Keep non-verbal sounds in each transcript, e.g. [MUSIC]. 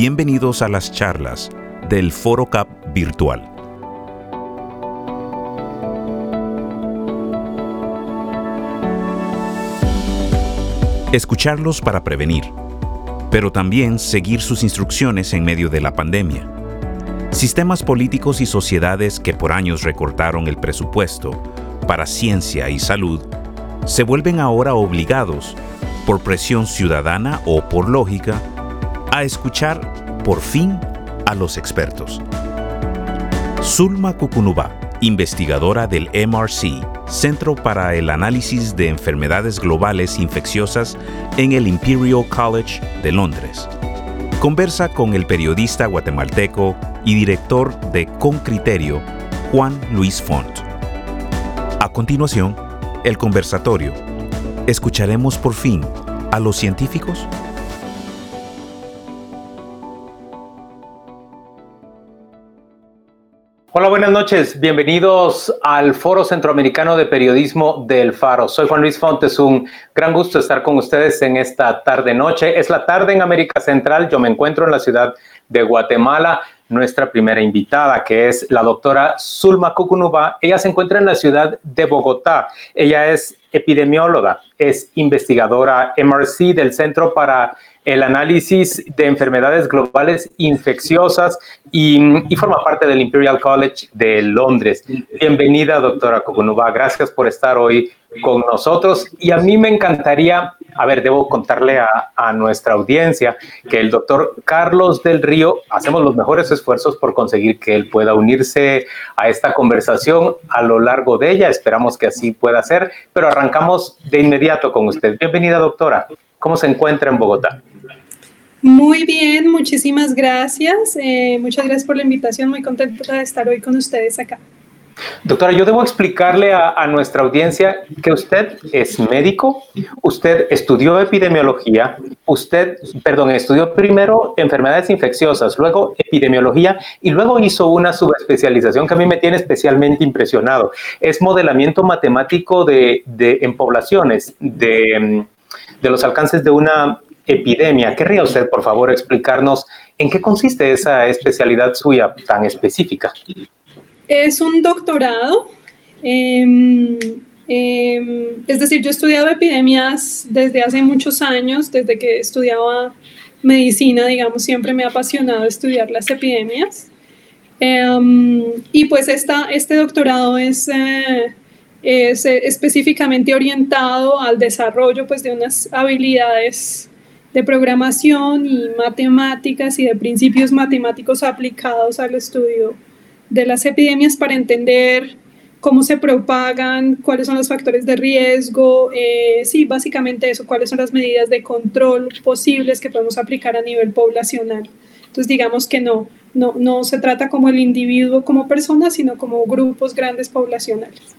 Bienvenidos a las charlas del Foro CAP virtual. Escucharlos para prevenir, pero también seguir sus instrucciones en medio de la pandemia. Sistemas políticos y sociedades que por años recortaron el presupuesto para ciencia y salud se vuelven ahora obligados, por presión ciudadana o por lógica, a escuchar por fin a los expertos. Zulma Kukunuba, investigadora del MRC, Centro para el Análisis de Enfermedades Globales Infecciosas en el Imperial College de Londres, conversa con el periodista guatemalteco y director de Con Criterio, Juan Luis Font. A continuación, el conversatorio. ¿Escucharemos por fin a los científicos? Hola, buenas noches. Bienvenidos al Foro Centroamericano de Periodismo del Faro. Soy Juan Luis Fontes. Un gran gusto estar con ustedes en esta tarde-noche. Es la tarde en América Central. Yo me encuentro en la ciudad de Guatemala. Nuestra primera invitada, que es la doctora Zulma Cucunuba. Ella se encuentra en la ciudad de Bogotá. Ella es epidemióloga, es investigadora MRC del Centro para el análisis de enfermedades globales infecciosas y, forma parte del Imperial College de Londres. Bienvenida, doctora Kogunuba. Gracias por estar hoy con nosotros. Y a mí me encantaría, a ver, debo contarle a, a nuestra audiencia que el doctor Carlos del Río, hacemos los mejores esfuerzos por conseguir que él pueda unirse a esta conversación a lo largo de ella. Esperamos que así pueda ser, pero arrancamos de inmediato con usted. Bienvenida, doctora. ¿Cómo se encuentra en Bogotá? Muy bien, muchísimas gracias. Eh, muchas gracias por la invitación. Muy contenta de estar hoy con ustedes acá. Doctora, yo debo explicarle a, nuestra audiencia que usted es médico, usted estudió epidemiología, usted, perdón, estudió primero enfermedades infecciosas, luego epidemiología y luego hizo una subespecialización que a mí me tiene especialmente impresionado. Es modelamiento matemático de, en poblaciones, de, de los alcances de una epidemia. ¿Querría usted, por favor, explicarnos en qué consiste esa especialidad suya tan específica? Es un doctorado. Em, em, es decir, yo he estudiado epidemias desde hace muchos años, desde que estudiaba medicina, digamos, siempre me ha apasionado estudiar las epidemias. Em, y pues esta, este doctorado es, eh, es específicamente orientado al desarrollo pues, de unas habilidades de programación y matemáticas y de principios matemáticos aplicados al estudio de las epidemias para entender cómo se propagan, cuáles son los factores de riesgo, eh, sí, básicamente eso, cuáles son las medidas de control posibles que podemos aplicar a nivel poblacional. Entonces, digamos que no, no, no se trata como el individuo como persona, sino como grupos grandes poblacionales.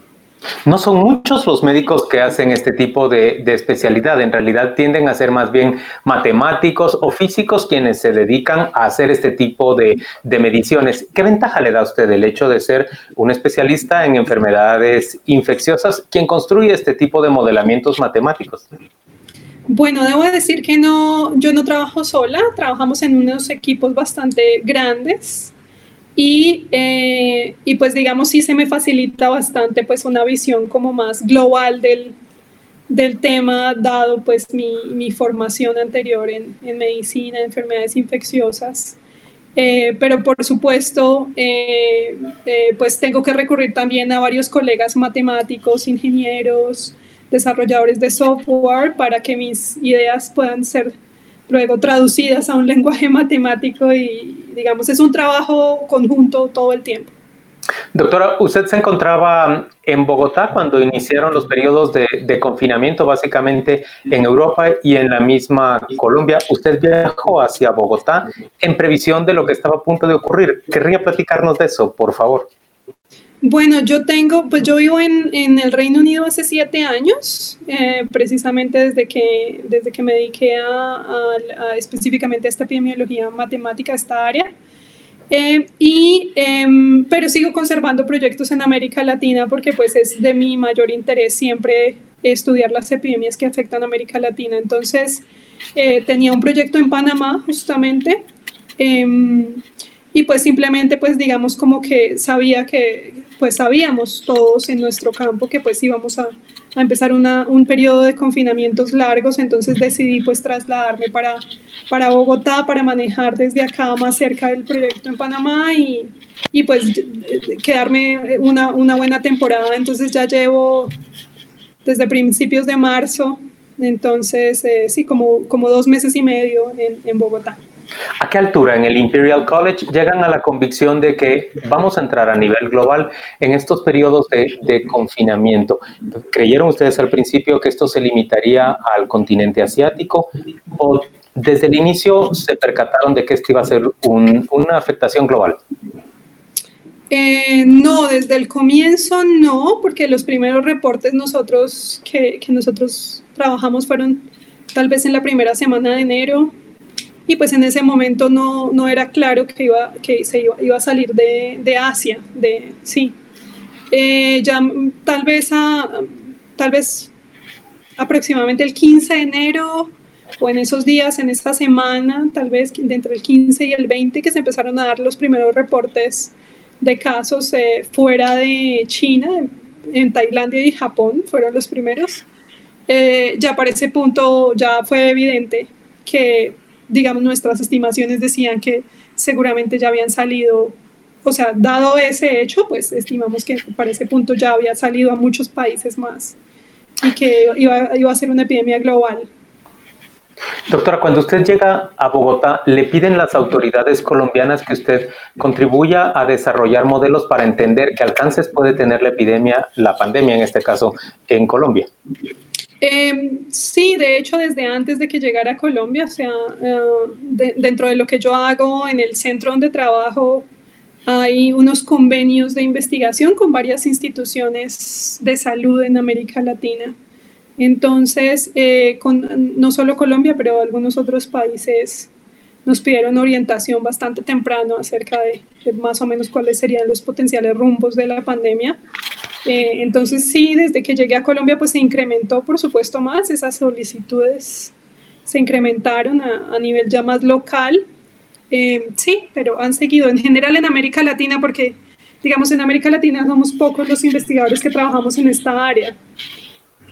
No son muchos los médicos que hacen este tipo de, especialidad. En realidad tienden a ser más bien matemáticos o físicos quienes se dedican a hacer este tipo de, mediciones. ¿Qué ventaja le da a usted el hecho de ser un especialista en enfermedades infecciosas quien construye este tipo de modelamientos matemáticos? Bueno, debo decir que no, yo no trabajo sola, trabajamos en unos equipos bastante grandes. Y, eh, y, pues digamos sí se me facilita bastante pues una visión como más global del, del tema dado pues mi, mi formación anterior en, en, medicina, enfermedades infecciosas. Eh, pero por supuesto eh, pues tengo que recurrir también a varios colegas matemáticos, ingenieros, desarrolladores de software para que mis ideas puedan ser luego traducidas a un lenguaje matemático y digamos es un trabajo conjunto todo el tiempo. Doctora, usted se encontraba en Bogotá cuando iniciaron los periodos de, de, confinamiento, básicamente en Europa y en la misma Colombia. Usted viajó hacia Bogotá en previsión de lo que estaba a punto de ocurrir. ¿Querría platicarnos de eso, por favor? Bueno, yo tengo, pues yo vivo en, en el Reino Unido hace siete años, eh, precisamente desde que, desde que me dediqué a, específicamente a esta epidemiología matemática, a esta área. Eh, y, em, pero sigo conservando proyectos en América Latina porque pues es de mi mayor interés siempre estudiar las epidemias que afectan a América Latina. Entonces, eh, tenía un proyecto en Panamá justamente Em, y pues simplemente pues digamos como que sabía que pues sabíamos todos en nuestro campo que pues íbamos a, a empezar una, un periodo de confinamientos largos, entonces decidí pues trasladarme para, para Bogotá para manejar desde acá más cerca del proyecto en Panamá y, y pues quedarme una, una buena temporada, entonces ya llevo desde principios de marzo, entonces eh, sí, como, como dos meses y medio en, en Bogotá. ¿A qué altura en el Imperial College llegan a la convicción de que vamos a entrar a nivel global en estos periodos de, confinamiento? ¿Creyeron ustedes al principio que esto se limitaría al continente asiático o desde el inicio se percataron de que esto iba a ser una afectación global? Eh, no, desde el comienzo no, porque los primeros reportes nosotros que, que nosotros trabajamos fueron tal vez en la primera semana de enero, y pues en ese momento no, no era claro que, iba, que se iba, iba a salir de, de, Asia, de, sí. Eh, ya tal vez, a, tal vez aproximadamente el 15 de enero o en esos días, en esta semana, tal vez entre el 15 y el 20, que se empezaron a dar los primeros reportes de casos eh, fuera de China, en Tailandia y Japón, fueron los primeros. Eh, ya para ese punto ya fue evidente que digamos, nuestras estimaciones decían que seguramente ya habían salido, o sea, dado ese hecho, pues estimamos que para ese punto ya había salido a muchos países más y que iba, iba a ser una epidemia global. Doctora, cuando usted llega a Bogotá, ¿le piden las autoridades colombianas que usted contribuya a desarrollar modelos para entender qué alcances puede tener la epidemia, la pandemia en este caso, en Colombia? Eh, sí, de hecho, desde antes de que llegara a Colombia, o sea, eh, dentro de lo que yo hago en el centro donde trabajo, hay unos convenios de investigación con varias instituciones de salud en América Latina. Entonces, eh, con, no solo Colombia, pero algunos otros países nos pidieron orientación bastante temprano acerca de, de más o menos cuáles serían los potenciales rumbos de la pandemia. Eh, entonces sí, desde que llegué a Colombia pues se incrementó por supuesto más, esas solicitudes se incrementaron a, nivel ya más local. Eh, sí, pero han seguido en general en América Latina porque digamos en América Latina somos pocos los investigadores que trabajamos en esta área.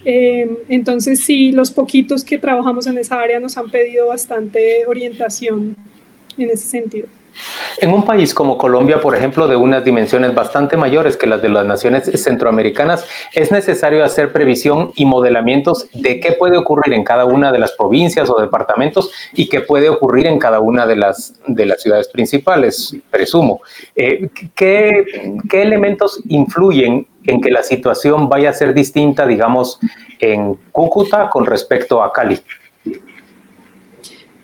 Eh, entonces sí, los poquitos que trabajamos en esa área nos han pedido bastante orientación en ese sentido. En un país como Colombia, por ejemplo, de unas dimensiones bastante mayores que las de las naciones centroamericanas, es necesario hacer previsión y modelamientos de qué puede ocurrir en cada una de las provincias o departamentos y qué puede ocurrir en cada una de las, de las ciudades principales, presumo. Eh, ¿qué, ¿Qué elementos influyen en que la situación vaya a ser distinta, digamos, en Cúcuta con respecto a Cali?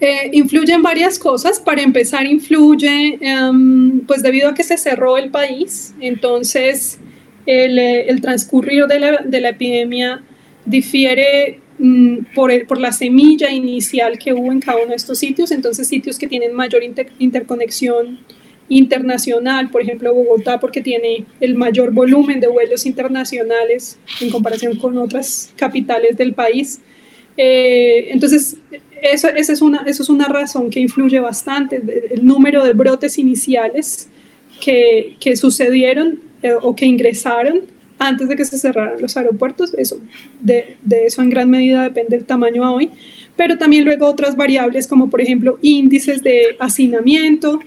Eh, influyen varias cosas. Para empezar, influye, em, pues debido a que se cerró el país, entonces el, eh, el transcurrir de la, de la, epidemia difiere mm, por, el, por, la semilla inicial que hubo en cada uno de estos sitios. Entonces, sitios que tienen mayor inter, interconexión internacional, por ejemplo Bogotá, porque tiene el mayor volumen de vuelos internacionales en comparación con otras capitales del país. Eh, entonces, eso, esa es una, eso es una razón que influye bastante, el número de brotes iniciales que, que sucedieron eh, o que ingresaron antes de que se cerraran los aeropuertos, eso, de, de, eso en gran medida depende el tamaño a hoy, pero también luego otras variables como por ejemplo índices de hacinamiento,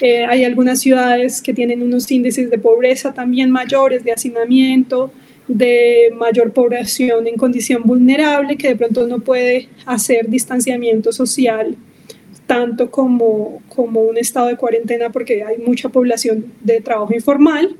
eh, hay algunas ciudades que tienen unos índices de pobreza también mayores de hacinamiento, de mayor población en condición vulnerable que de pronto no puede hacer distanciamiento social tanto como, como un estado de cuarentena porque hay mucha población de trabajo informal,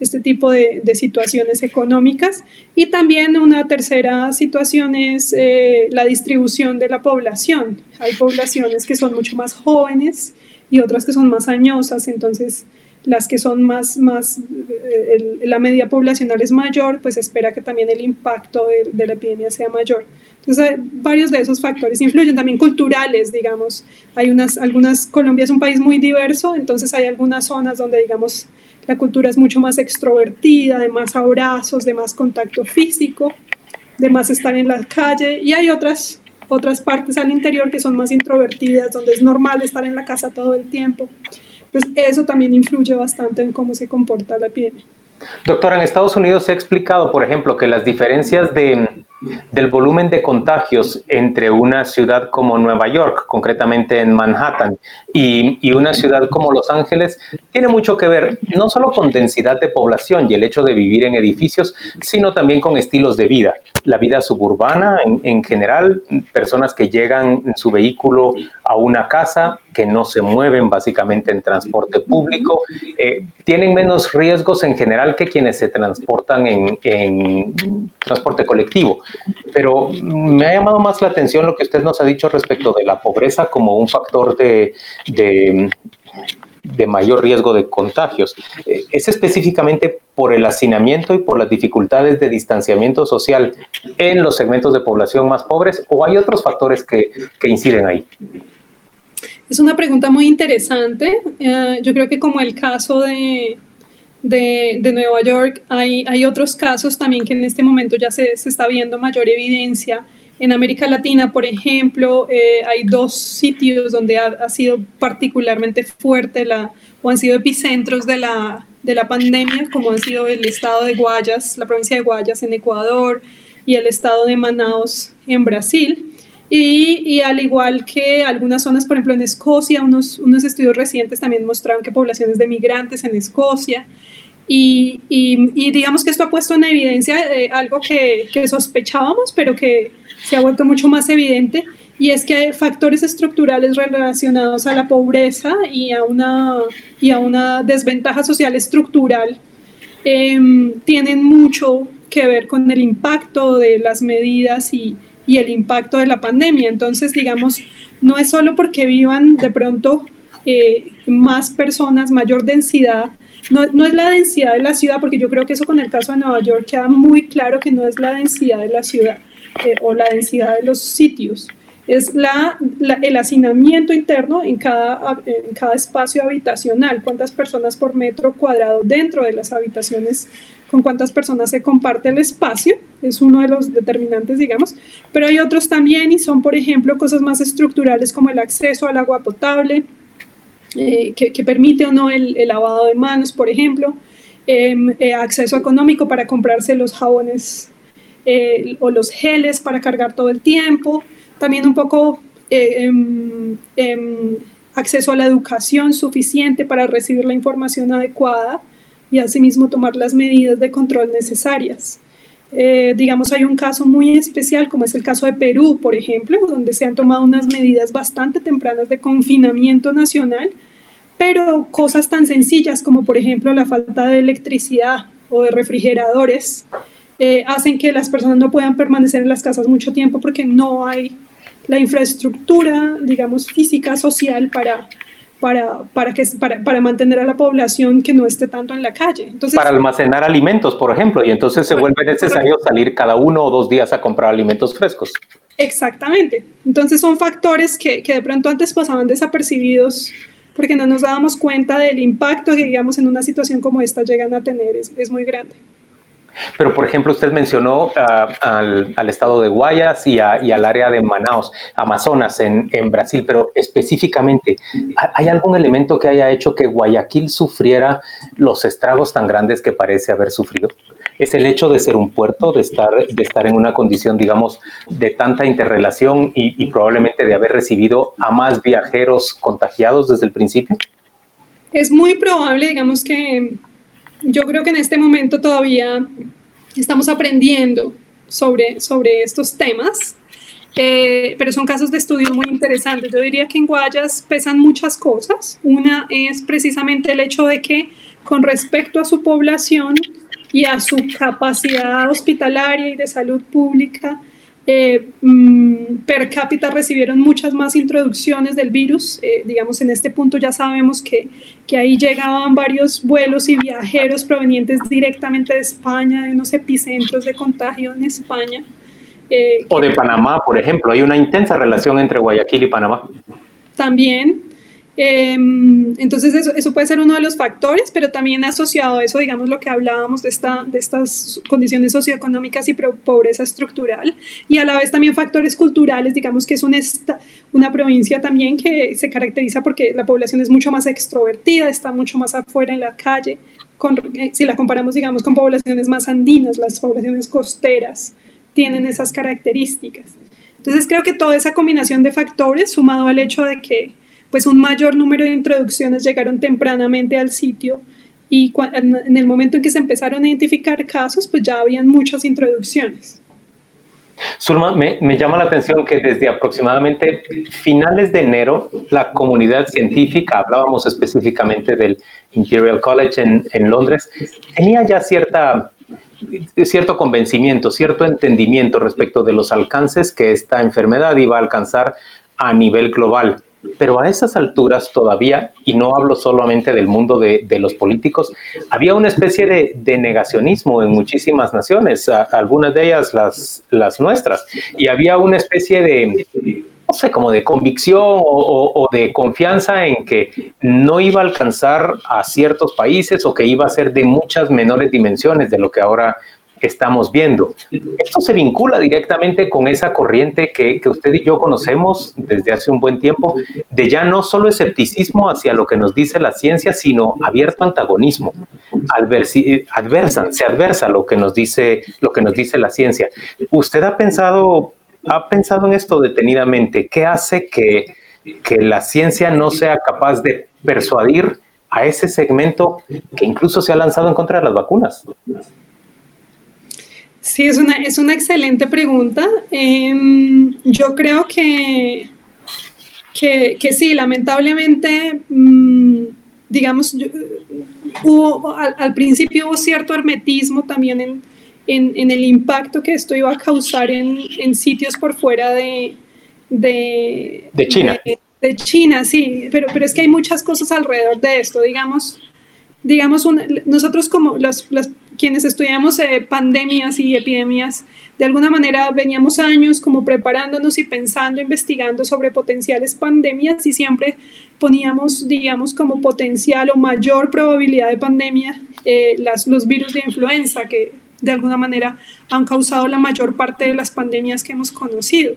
este tipo de, de situaciones económicas. Y también una tercera situación es eh, la distribución de la población. Hay poblaciones que son mucho más jóvenes y otras que son más añosas, entonces las que son más, más eh, la media poblacional es mayor, pues espera que también el impacto de, la epidemia sea mayor. Entonces, varios de esos factores influyen, también culturales, digamos. Hay unas, algunas, Colombia es un país muy diverso, entonces hay algunas zonas donde, digamos, la cultura es mucho más extrovertida, de más abrazos, de más contacto físico, de más estar en la calle, y hay otras otras partes al interior que son más introvertidas, donde es normal estar en la casa todo el tiempo. Pues eso también influye bastante en cómo se comporta la epidemia. Doctora, en Estados Unidos se ha explicado, por ejemplo, que las diferencias de, del volumen de contagios entre una ciudad como Nueva York, concretamente en Manhattan, y, una ciudad como Los Ángeles, tiene mucho que ver no solo con densidad de población y el hecho de vivir en edificios, sino también con estilos de vida. La vida suburbana en, en general, personas que llegan en su vehículo a una casa, que no se mueven básicamente en transporte público, eh, tienen menos riesgos en general que quienes se transportan en transporte colectivo. Pero me ha llamado más la atención lo que usted nos ha dicho respecto de la pobreza como un factor de, de, mayor riesgo de contagios. Eh, ¿Es específicamente por el hacinamiento y por las dificultades de distanciamiento social en los segmentos de población más pobres o hay otros factores que, que inciden ahí? Es una pregunta muy interesante. Uh, yo creo que como el caso de, de, de, Nueva York, hay, hay otros casos también que en este momento ya se, se está viendo mayor evidencia. En América Latina, por ejemplo, eh, hay dos sitios donde ha, ha, sido particularmente fuerte la, o han sido epicentros de la, de la pandemia, como han sido el estado de Guayas, la provincia de Guayas en Ecuador y el estado de Manaus en Brasil. Y, y, al igual que algunas zonas, por ejemplo en Escocia, unos, unos estudios recientes también mostraron que poblaciones de migrantes en Escocia. Y, y, y digamos que esto ha puesto en evidencia eh, algo que, que, sospechábamos, pero que se ha vuelto mucho más evidente, y es que hay factores estructurales relacionados a la pobreza y a una, y a una desventaja social estructural eh, tienen mucho que ver con el impacto de las medidas y, y el impacto de la pandemia. Entonces, digamos, no es solo porque vivan de pronto eh, más personas, mayor densidad, no, no, es la densidad de la ciudad, porque yo creo que eso con el caso de Nueva York queda muy claro que no es la densidad de la ciudad eh, o la densidad de los sitios, es la, la, el hacinamiento interno en cada, en cada espacio habitacional, cuántas personas por metro cuadrado dentro de las habitaciones con cuántas personas se comparte el espacio, es uno de los determinantes, digamos, pero hay otros también y son, por ejemplo, cosas más estructurales como el acceso al agua potable, eh, que, permite o no el, el, lavado de manos, por ejemplo, eh, eh, acceso económico para comprarse los jabones eh, o los geles para cargar todo el tiempo, también un poco em, em, acceso a la educación suficiente para recibir la información adecuada, y asimismo tomar las medidas de control necesarias. Eh, digamos, hay un caso muy especial, como es el caso de Perú, por ejemplo, donde se han tomado unas medidas bastante tempranas de confinamiento nacional, pero cosas tan sencillas como, por ejemplo, la falta de electricidad o de refrigeradores eh, hacen que las personas no puedan permanecer en las casas mucho tiempo porque no hay la infraestructura, digamos, física, social para para, para, que, para, para, mantener a la población que no esté tanto en la calle. Entonces, para almacenar alimentos, por ejemplo, y entonces se vuelve necesario salir cada uno o dos días a comprar alimentos frescos. Exactamente. Entonces son factores que, que de pronto antes pasaban desapercibidos porque no nos dábamos cuenta del impacto que, digamos, en una situación como esta llegan a tener. Es, es muy grande. Pero, por ejemplo, usted mencionó uh, al, estado de Guayas y, al área de Manaus, Amazonas, en, Brasil, pero específicamente, ¿hay algún elemento que haya hecho que Guayaquil sufriera los estragos tan grandes que parece haber sufrido? ¿Es el hecho de ser un puerto, de estar, de estar en una condición, digamos, de tanta interrelación y probablemente de haber recibido a más viajeros contagiados desde el principio? Es muy probable, digamos que yo creo que en este momento todavía estamos aprendiendo sobre, sobre estos temas, eh, pero son casos de estudio muy interesantes. Yo diría que en Guayas pesan muchas cosas. Una es precisamente el hecho de que con respecto a su población y a su capacidad hospitalaria y de salud pública, eh, mm, per cápita recibieron muchas más introducciones del virus. Eh, digamos, en este punto ya sabemos que, que, ahí llegaban varios vuelos y viajeros provenientes directamente de España, de unos epicentros de contagio en España. Eh, o de Panamá, por ejemplo. Hay una intensa relación entre Guayaquil y Panamá. También. Em, entonces eso, puede ser uno de los factores, pero también asociado a eso, digamos, lo que hablábamos de, esta, de estas condiciones socioeconómicas y pobreza estructural, y a la vez también factores culturales, digamos que es una, una provincia también que se caracteriza porque la población es mucho más extrovertida, está mucho más afuera en la calle, eh, si la comparamos, digamos, con poblaciones más andinas, las poblaciones costeras tienen esas características. Entonces creo que toda esa combinación de factores, sumado al hecho de que pues un mayor número de introducciones llegaron tempranamente al sitio y en el momento en que se empezaron a identificar casos, pues ya habían muchas introducciones. Zulma, me, llama la atención que desde aproximadamente finales de enero, la comunidad científica, hablábamos específicamente del Imperial College en, en Londres, tenía ya cierta, cierto convencimiento, cierto entendimiento respecto de los alcances que esta enfermedad iba a alcanzar a nivel global. Pero a esas alturas todavía, y no hablo solamente del mundo de, los políticos, había una especie de, negacionismo en muchísimas naciones, algunas de ellas las, las nuestras, y había una especie de, no sé, como de convicción o, de confianza en que no iba a alcanzar a ciertos países o que iba a ser de muchas menores dimensiones de lo que ahora estamos viendo. Esto se vincula directamente con esa corriente que, usted y yo conocemos desde hace un buen tiempo, de ya no solo escepticismo hacia lo que nos dice la ciencia, sino abierto antagonismo. adversa, se adversa lo que nos dice, lo que nos dice la ciencia. ¿Usted ha pensado, ha pensado en esto detenidamente? ¿Qué hace que, que la ciencia no sea capaz de persuadir a ese segmento que incluso se ha lanzado en contra de las vacunas? Sí, es una, es una excelente pregunta. Em, yo creo que, que, sí, lamentablemente, mm, digamos, hubo, al, principio hubo cierto hermetismo también en, en, el impacto que esto iba a causar en, en sitios por fuera de, de, de China. De, China, sí, pero, pero es que hay muchas cosas alrededor de esto, digamos digamos, nosotros como los, quienes estudiamos eh, pandemias y epidemias, de alguna manera veníamos años como preparándonos y pensando, investigando sobre potenciales pandemias y siempre poníamos, digamos, como potencial o mayor probabilidad de pandemia eh, las, los virus de influenza que de alguna manera han causado la mayor parte de las pandemias que hemos conocido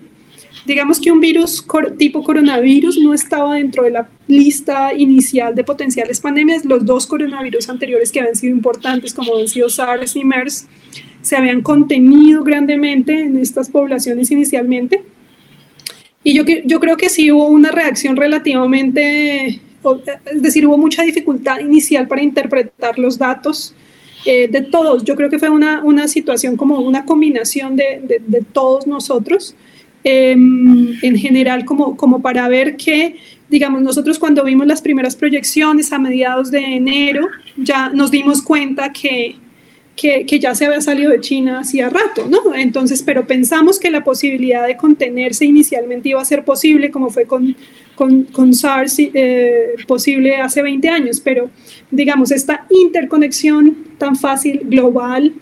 digamos que un virus tipo coronavirus no estaba dentro de la lista inicial de potenciales pandemias. Los dos coronavirus anteriores que habían sido importantes, como han sido SARS y MERS, se habían contenido grandemente en estas poblaciones inicialmente. Y yo, yo creo que sí hubo una reacción relativamente, es decir, hubo mucha dificultad inicial para interpretar los datos. Eh, de todos, yo creo que fue una, una situación como una combinación de, de, de todos nosotros, Em, en general como, como para ver que, digamos, nosotros cuando vimos las primeras proyecciones a mediados de enero, ya nos dimos cuenta que, que, que, ya se había salido de China hacía rato, ¿no? Entonces, pero pensamos que la posibilidad de contenerse inicialmente iba a ser posible, como fue con, con, con SARS eh, posible hace 20 años, pero digamos, esta interconexión tan fácil, global,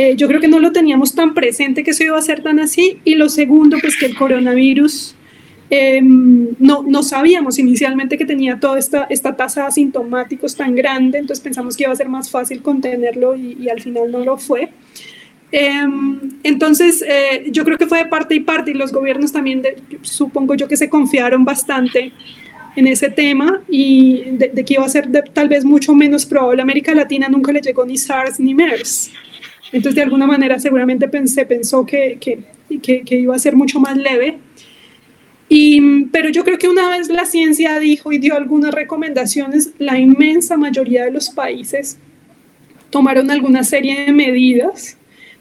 eh, yo creo que no lo teníamos tan presente que eso iba a ser tan así. Y lo segundo, pues que el coronavirus, em, no, no sabíamos inicialmente que tenía toda esta, esta tasa de asintomáticos tan grande, entonces pensamos que iba a ser más fácil contenerlo y, al final no lo fue. Em, entonces, eh, yo creo que fue de parte y parte y los gobiernos también, supongo yo que se confiaron bastante en ese tema y de, de que iba a ser tal vez mucho menos probable. América Latina nunca le llegó ni SARS ni MERS. Entonces, de alguna manera, seguramente pensé, pensó que, iba a ser mucho más leve. Pero yo creo que una vez la ciencia dijo y dio algunas recomendaciones, la inmensa mayoría de los países tomaron alguna serie de medidas.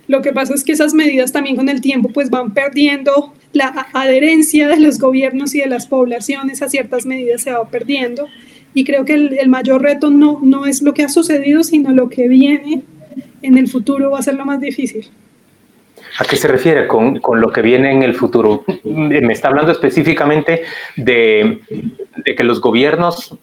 Lo que pasa es que esas medidas también con el tiempo pues van perdiendo la adherencia de los gobiernos y de las poblaciones a ciertas medidas se va perdiendo. Y creo que el, mayor reto no es lo que ha sucedido, sino lo que viene en el futuro va a ser lo más difícil. ¿A qué se refiere con, con, lo que viene en el futuro? Me está hablando específicamente de, de, que los gobiernos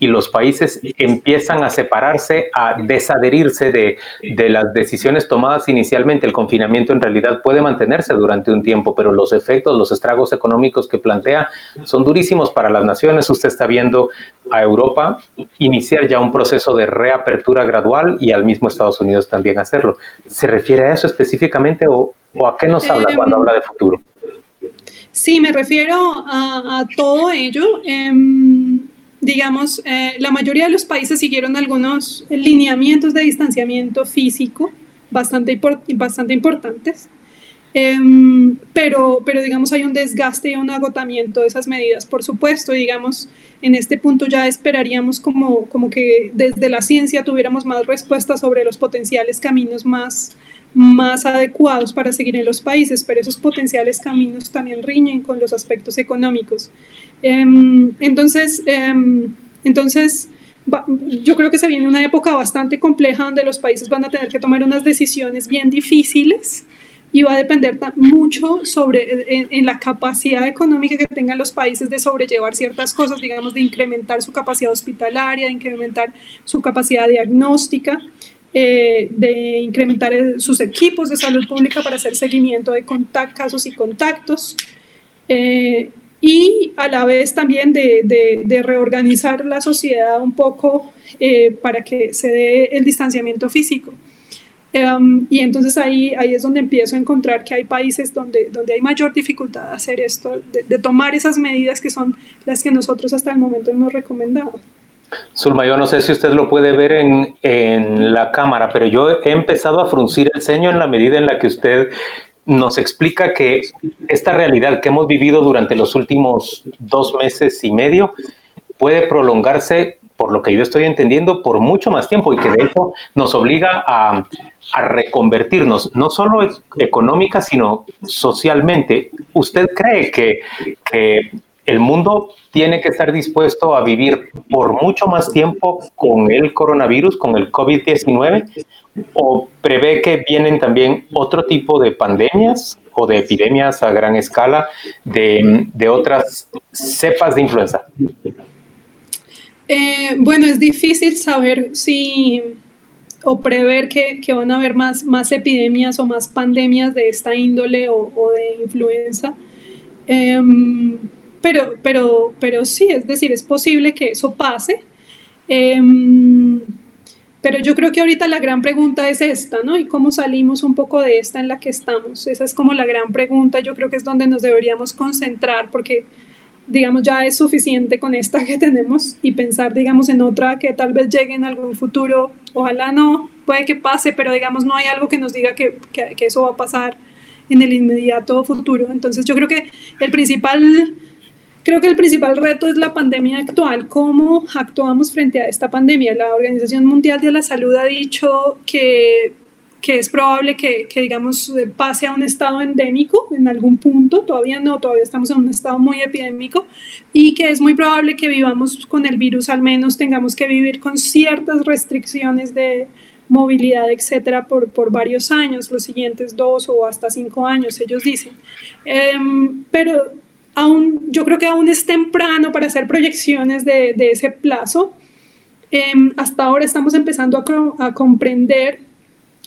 y los países empiezan a separarse, a desadherirse de, de, las decisiones tomadas inicialmente. El confinamiento en realidad puede mantenerse durante un tiempo, pero los efectos, los estragos económicos que plantea son durísimos para las naciones. Usted está viendo a Europa iniciar ya un proceso de reapertura gradual y al mismo Estados Unidos también hacerlo. ¿Se refiere a eso específicamente o, o a qué nos habla cuando habla de futuro? Sí, me refiero a, a todo ello. Eh, digamos, eh, la mayoría de los países siguieron algunos lineamientos de distanciamiento físico bastante, bastante importantes. Em, pero, pero digamos hay un desgaste y un agotamiento de esas medidas, por supuesto, digamos, en este punto ya esperaríamos como, como que desde la ciencia tuviéramos más respuestas sobre los potenciales caminos más, más adecuados para seguir en los países, pero esos potenciales caminos también riñen con los aspectos económicos. Em, entonces, em, entonces, yo creo que se viene una época bastante compleja donde los países van a tener que tomar unas decisiones bien difíciles y va a depender mucho sobre en, en, la capacidad económica que tengan los países de sobrellevar ciertas cosas, digamos, de incrementar su capacidad hospitalaria, de incrementar su capacidad diagnóstica. Eh, de incrementar sus equipos de salud pública para hacer seguimiento de casos y contactos eh, y a la vez también de, de, reorganizar la sociedad un poco eh, para que se dé el distanciamiento físico. Um, y entonces ahí, ahí es donde empiezo a encontrar que hay países donde, donde hay mayor dificultad de hacer esto, de, de tomar esas medidas que son las que nosotros hasta el momento hemos recomendado. Zulma, yo no sé si usted lo puede ver en, en, la cámara, pero yo he empezado a fruncir el ceño en la medida en la que usted nos explica que esta realidad que hemos vivido durante los últimos dos meses y medio puede prolongarse, por lo que yo estoy entendiendo, por mucho más tiempo y que de hecho nos obliga a, a reconvertirnos, no solo económica, sino socialmente. ¿Usted cree que, que el mundo tiene que estar dispuesto a vivir por mucho más tiempo con el coronavirus, con el COVID-19? ¿O prevé que vienen también otro tipo de pandemias o de epidemias a gran escala de, de otras cepas de influenza? Eh, bueno, es difícil saber si o prever que, que, van a haber más, más epidemias o más pandemias de esta índole o, de influenza. Eh, pero, pero, pero sí, es decir, es posible que eso pase. Eh, pero yo creo que ahorita la gran pregunta es esta, ¿no? Y cómo salimos un poco de esta en la que estamos. Esa es como la gran pregunta. Yo creo que es donde nos deberíamos concentrar porque, digamos, ya es suficiente con esta que tenemos y pensar, digamos, en otra que tal vez llegue en algún futuro. Ojalá no, puede que pase, pero digamos, no hay algo que nos diga que, que, que eso va a pasar en el inmediato futuro. Entonces yo creo que el principal Creo que el principal reto es la pandemia actual, cómo actuamos frente a esta pandemia. La Organización Mundial de la Salud ha dicho que, que es probable que, que, digamos, pase a un estado endémico en algún punto, todavía no, todavía estamos en un estado muy epidémico, y que es muy probable que vivamos con el virus, al menos tengamos que vivir con ciertas restricciones de movilidad, etcétera, por, por varios años, los siguientes dos o hasta cinco años, ellos dicen. Eh, pero aún, yo creo que aún es temprano para hacer proyecciones de, de ese plazo. Eh, hasta ahora estamos empezando a, a, comprender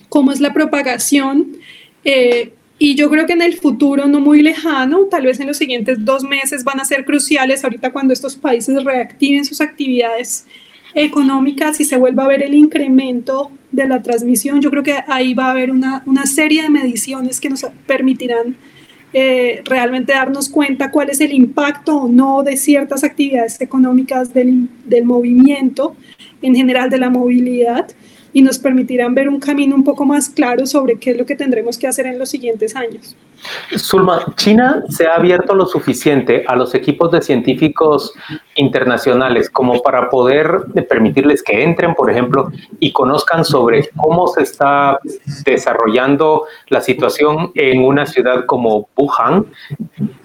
cómo es la propagación eh, y yo creo que en el futuro no muy lejano, tal vez en los siguientes dos meses van a ser cruciales ahorita cuando estos países reactiven sus actividades económicas y se vuelva a ver el incremento de la transmisión. Yo creo que ahí va a haber una, una serie de mediciones que nos permitirán eh, realmente darnos cuenta cuál es el impacto o no de ciertas actividades económicas del, del movimiento, en general de la movilidad, y nos permitirán ver un camino un poco más claro sobre qué es lo que tendremos que hacer en los siguientes años. Zulma, China se ha abierto lo suficiente a los equipos de científicos internacionales como para poder permitirles que entren, por ejemplo, y conozcan sobre cómo se está desarrollando la situación en una ciudad como Wuhan.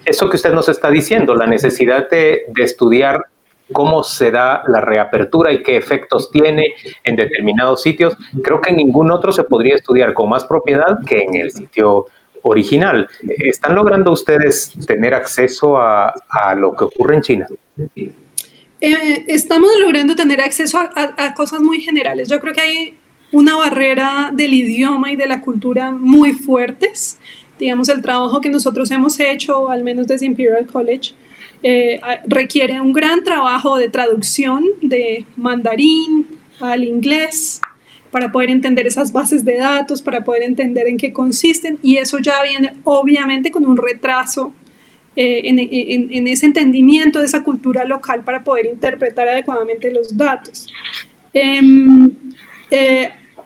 Eso que usted nos está diciendo, la necesidad de, de estudiar cómo se da la reapertura y qué efectos tiene en determinados sitios, creo que en ningún otro se podría estudiar con más propiedad que en el sitio original. ¿Están logrando ustedes tener acceso a, a lo que ocurre en China? eh, estamos logrando tener acceso a, cosas muy generales. Yo creo que hay una barrera del idioma y de la cultura muy fuertes. Digamos, el trabajo que nosotros hemos hecho, al menos desde Imperial College, eh, requiere un gran trabajo de traducción de mandarín al inglés para poder entender esas bases de datos, para poder entender en qué consisten, y eso ya viene obviamente con un retraso eh, en, ese entendimiento de esa cultura local para poder interpretar adecuadamente los datos. Em,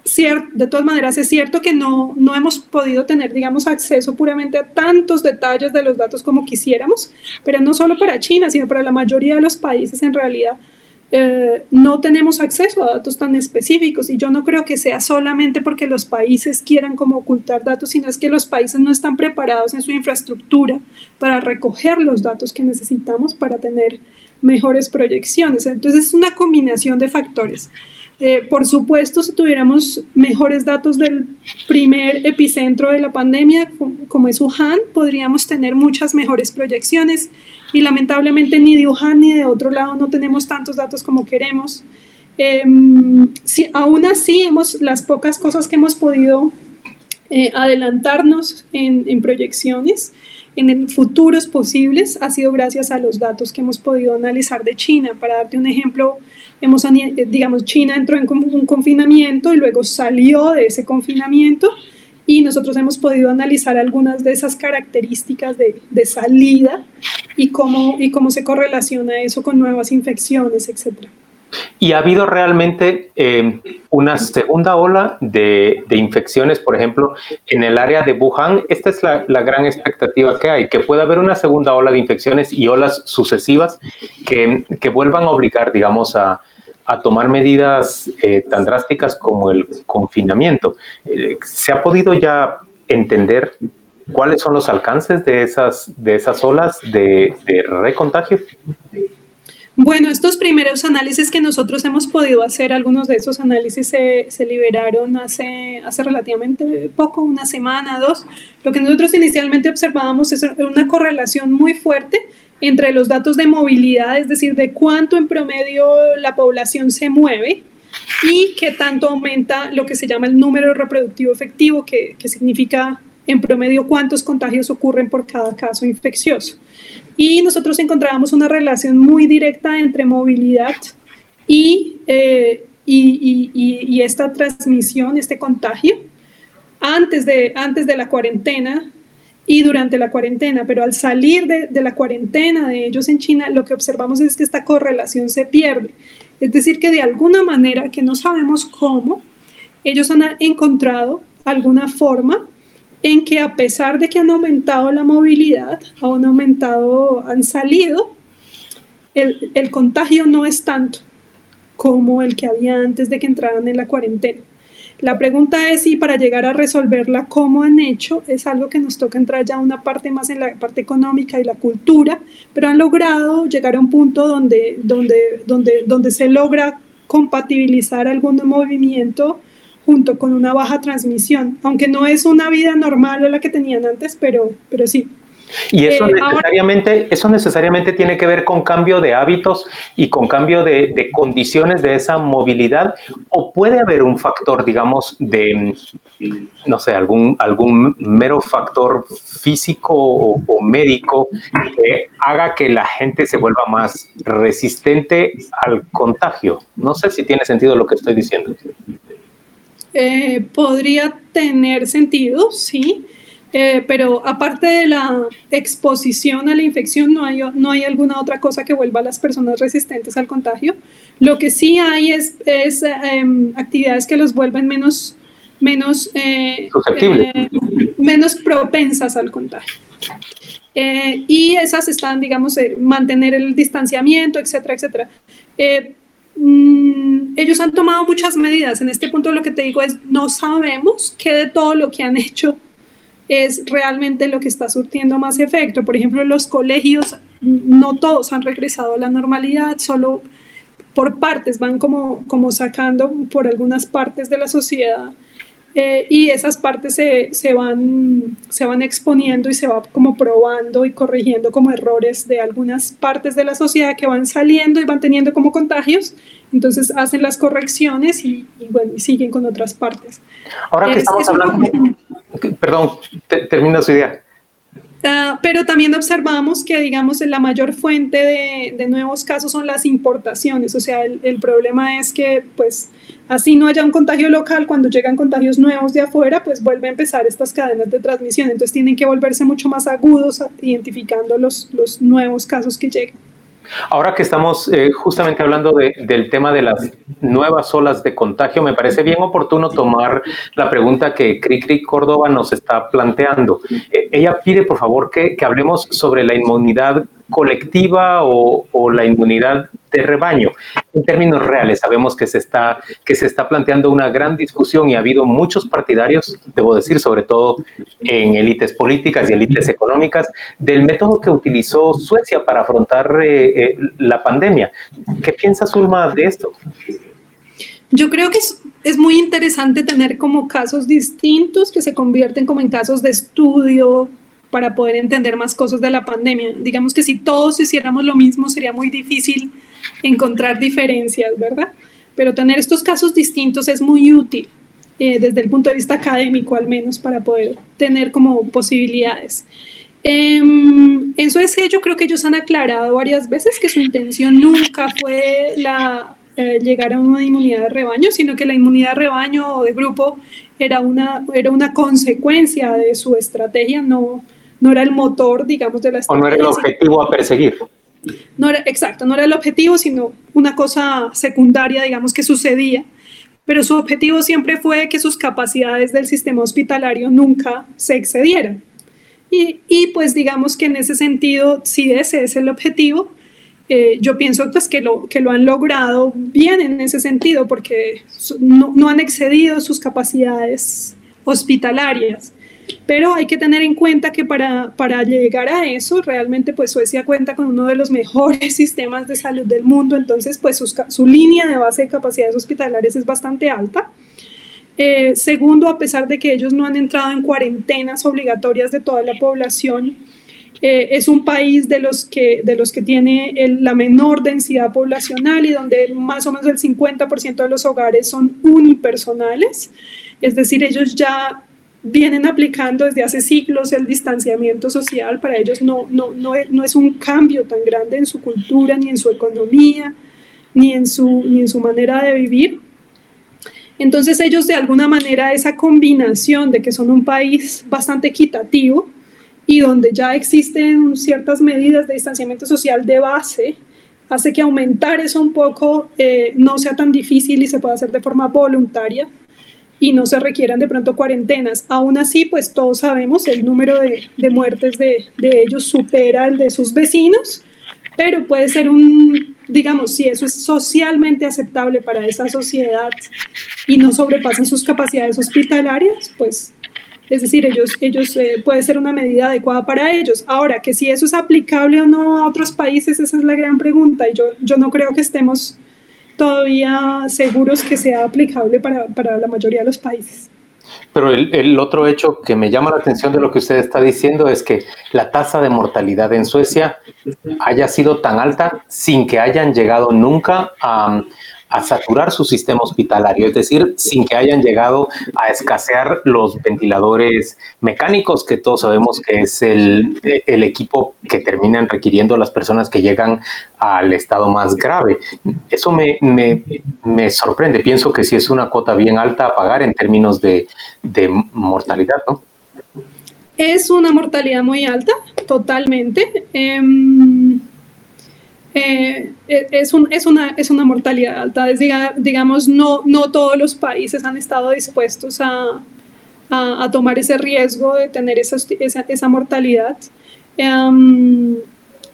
de todas maneras, es cierto que no, no hemos podido tener, digamos, acceso puramente a tantos detalles de los datos como quisiéramos, pero no solo para China, sino para la mayoría de los países en realidad. Eh, no tenemos acceso a datos tan específicos y yo no creo que sea solamente porque los países quieran como ocultar datos, sino es que los países no están preparados en su infraestructura para recoger los datos que necesitamos para tener mejores proyecciones. Entonces es una combinación de factores. Eh, por supuesto, si tuviéramos mejores datos del primer epicentro de la pandemia, como es Wuhan, podríamos tener muchas mejores proyecciones y lamentablemente ni de Wuhan ni de otro lado no tenemos tantos datos como queremos. Em, si, aún así, hemos, las pocas cosas que hemos podido eh, adelantarnos en, en proyecciones, en futuros posibles, ha sido gracias a los datos que hemos podido analizar de China. Para darte un ejemplo, hemos, eh, digamos, China entró en un confinamiento y luego salió de ese confinamiento y nosotros hemos podido analizar algunas de esas características de, de salida y cómo, y cómo se correlaciona eso con nuevas infecciones, etcétera. ¿Y ha habido realmente eh, una segunda ola de, infecciones, por ejemplo, en el área de Wuhan? Esta es la, gran expectativa que hay, que pueda haber una segunda ola de infecciones y olas sucesivas que, que vuelvan a obligar, digamos, a, a tomar medidas eh, tan drásticas como el confinamiento. Eh, ¿Se ha podido ya entender cuáles son los alcances de esas, de esas olas de, de recontagio? Bueno, estos primeros análisis que nosotros hemos podido hacer, algunos de esos análisis se, se, liberaron hace, hace relativamente poco, una semana, dos. Lo que nosotros inicialmente observábamos es una correlación muy fuerte entre los datos de movilidad, es decir, de cuánto en promedio la población se mueve y qué tanto aumenta lo que se llama el número reproductivo efectivo, que, que significa en promedio cuántos contagios ocurren por cada caso infeccioso. Y nosotros encontrábamos una relación muy directa entre movilidad y, eh, y, esta transmisión, este contagio, antes de, antes de la cuarentena y durante la cuarentena, pero al salir de, la cuarentena de ellos en China, lo que observamos es que esta correlación se pierde. Es decir, que de alguna manera, que no sabemos cómo, ellos han encontrado alguna forma en que a pesar de que han aumentado la movilidad, han aumentado, han salido, el, el contagio no es tanto como el que había antes de que entraran en la cuarentena. La pregunta es si para llegar a resolverla, ¿cómo han hecho? Es algo que nos toca entrar ya una parte más en la parte económica y la cultura, pero han logrado llegar a un punto donde, donde, donde, donde se logra compatibilizar algún movimiento junto con una baja transmisión, aunque no es una vida normal a la que tenían antes, pero, pero sí. Y eso, eh, necesariamente, eso necesariamente tiene que ver con cambio de hábitos y con cambio de, de, condiciones de esa movilidad, o puede haber un factor, digamos, de, no sé, algún, algún mero factor físico o, o médico que haga que la gente se vuelva más resistente al contagio. No sé si tiene sentido lo que estoy diciendo. Eh, podría tener sentido, sí. Eh, pero aparte de la exposición a la infección, no hay, no hay alguna otra cosa que vuelva a las personas resistentes al contagio. Lo que sí hay es, es eh, actividades que los vuelven menos, menos, eh, eh menos propensas al contagio. y esas están, digamos, mantener el distanciamiento, etcétera, etcétera. Mm, ellos han tomado muchas medidas. En este punto lo que te digo es, no sabemos qué de todo lo que han [LAUGHS] hecho es realmente lo que está surtiendo más efecto. Por ejemplo, los colegios, no todos han regresado a la normalidad, solo por partes, van como, como sacando por algunas partes de la sociedad Eh, y esas partes se, se, van, se van exponiendo y se va como probando y corrigiendo como errores de algunas partes de la sociedad que van saliendo y van teniendo como contagios. Entonces hacen las correcciones y, bueno, y siguen con otras partes. Ahora que estamos hablando, perdón, termina su idea. Ah, pero también observamos que, digamos, la mayor fuente de, nuevos casos son las importaciones. O sea, el, problema es que, pues, así no haya un contagio local, cuando llegan contagios nuevos de afuera, pues vuelve a empezar estas cadenas de transmisión. Entonces tienen que volverse mucho más agudos identificando los nuevos casos que llegan. Ahora que estamos eh, justamente hablando de, del tema de las nuevas olas de contagio, me parece bien oportuno tomar la pregunta que Cricri Córdoba nos está planteando. Eh, ella pide, por favor, que, que, hablemos sobre la inmunidad colectiva o, la inmunidad de rebaño. En términos reales, sabemos que se, está, que se está planteando una gran discusión y ha habido muchos partidarios, debo decir, sobre todo en élites políticas y élites económicas, del método que utilizó Suecia para afrontar eh, eh, la pandemia. ¿Qué piensa Zulma de esto? Yo creo que es, es, muy interesante tener como casos distintos que se convierten como en casos de estudio para poder entender más cosas de la pandemia. Digamos que si todos hiciéramos lo mismo sería muy difícil encontrar diferencias, ¿verdad? Pero tener estos casos distintos es muy útil eh, desde el punto de vista académico al menos para poder tener como posibilidades. Eh, en Suecia yo creo que ellos han aclarado varias veces que su intención nunca fue la, eh, llegar a una inmunidad de rebaño, sino que la inmunidad de rebaño o de grupo era una, era una consecuencia de su estrategia, no, no era el motor, digamos, de la estrategia. O no era el objetivo a perseguir. No era, exacto, no era el objetivo, sino una cosa secundaria, digamos, que sucedía. Pero su objetivo siempre fue que sus capacidades del sistema hospitalario nunca se excedieran. Y, y pues digamos que en ese sentido, si ese es el objetivo, eh, yo pienso pues que lo, que lo han logrado bien en ese sentido, porque no, no han excedido sus capacidades hospitalarias. Pero hay que tener en cuenta que para, para llegar a eso, realmente pues Suecia cuenta con uno de los [LAUGHS] mejores sistemas de salud del mundo, entonces pues su, su línea de base de capacidades hospitalarias es bastante alta. Eh, segundo, a pesar de que ellos no han entrado en cuarentenas obligatorias de toda la población, eh, es un país de los que, de los que tiene el, la menor densidad poblacional y donde más o menos el 50% de los hogares son unipersonales. Es decir, ellos ya vienen aplicando desde hace siglos el distanciamiento social, para ellos no, no, no, no, es un cambio tan grande en su cultura, ni en su economía, ni en su, ni en su manera de vivir. Entonces ellos de alguna manera esa combinación de que son un país bastante equitativo y donde ya existen ciertas medidas de distanciamiento social de base, hace que aumentar eso un poco eh, no sea tan difícil y se pueda hacer de forma voluntaria y no se requieran de pronto cuarentenas. Aún así, pues todos sabemos, el número de, de muertes de, de, ellos supera el de sus vecinos, pero puede ser un, digamos, si eso es socialmente aceptable para esa sociedad y no sobrepasan sus capacidades hospitalarias, pues es decir, ellos, ellos eh, puede ser una medida adecuada para ellos. Ahora, que si eso es aplicable o no a otros países, esa es la gran pregunta. Y yo, yo no creo que estemos todavía seguros que sea aplicable para, para la mayoría de los países. Pero el, el, otro hecho que me llama la atención de lo que usted está diciendo es que la tasa de mortalidad en Suecia haya sido tan alta sin que hayan llegado nunca a, a saturar su sistema hospitalario, es decir, sin que hayan llegado a escasear los ventiladores mecánicos, que todos sabemos que es el, el equipo que terminan requiriendo las personas que llegan al estado más grave. Eso me, me, me sorprende, pienso que sí es una cuota bien alta a pagar en términos de, de mortalidad, ¿no? Es una mortalidad muy alta, totalmente. Eh, eh, es, un, es, una, es una mortalidad alta. Es, digamos, no, no todos los países han estado dispuestos a, a, a tomar ese riesgo de tener esa, esa, esa mortalidad. Um,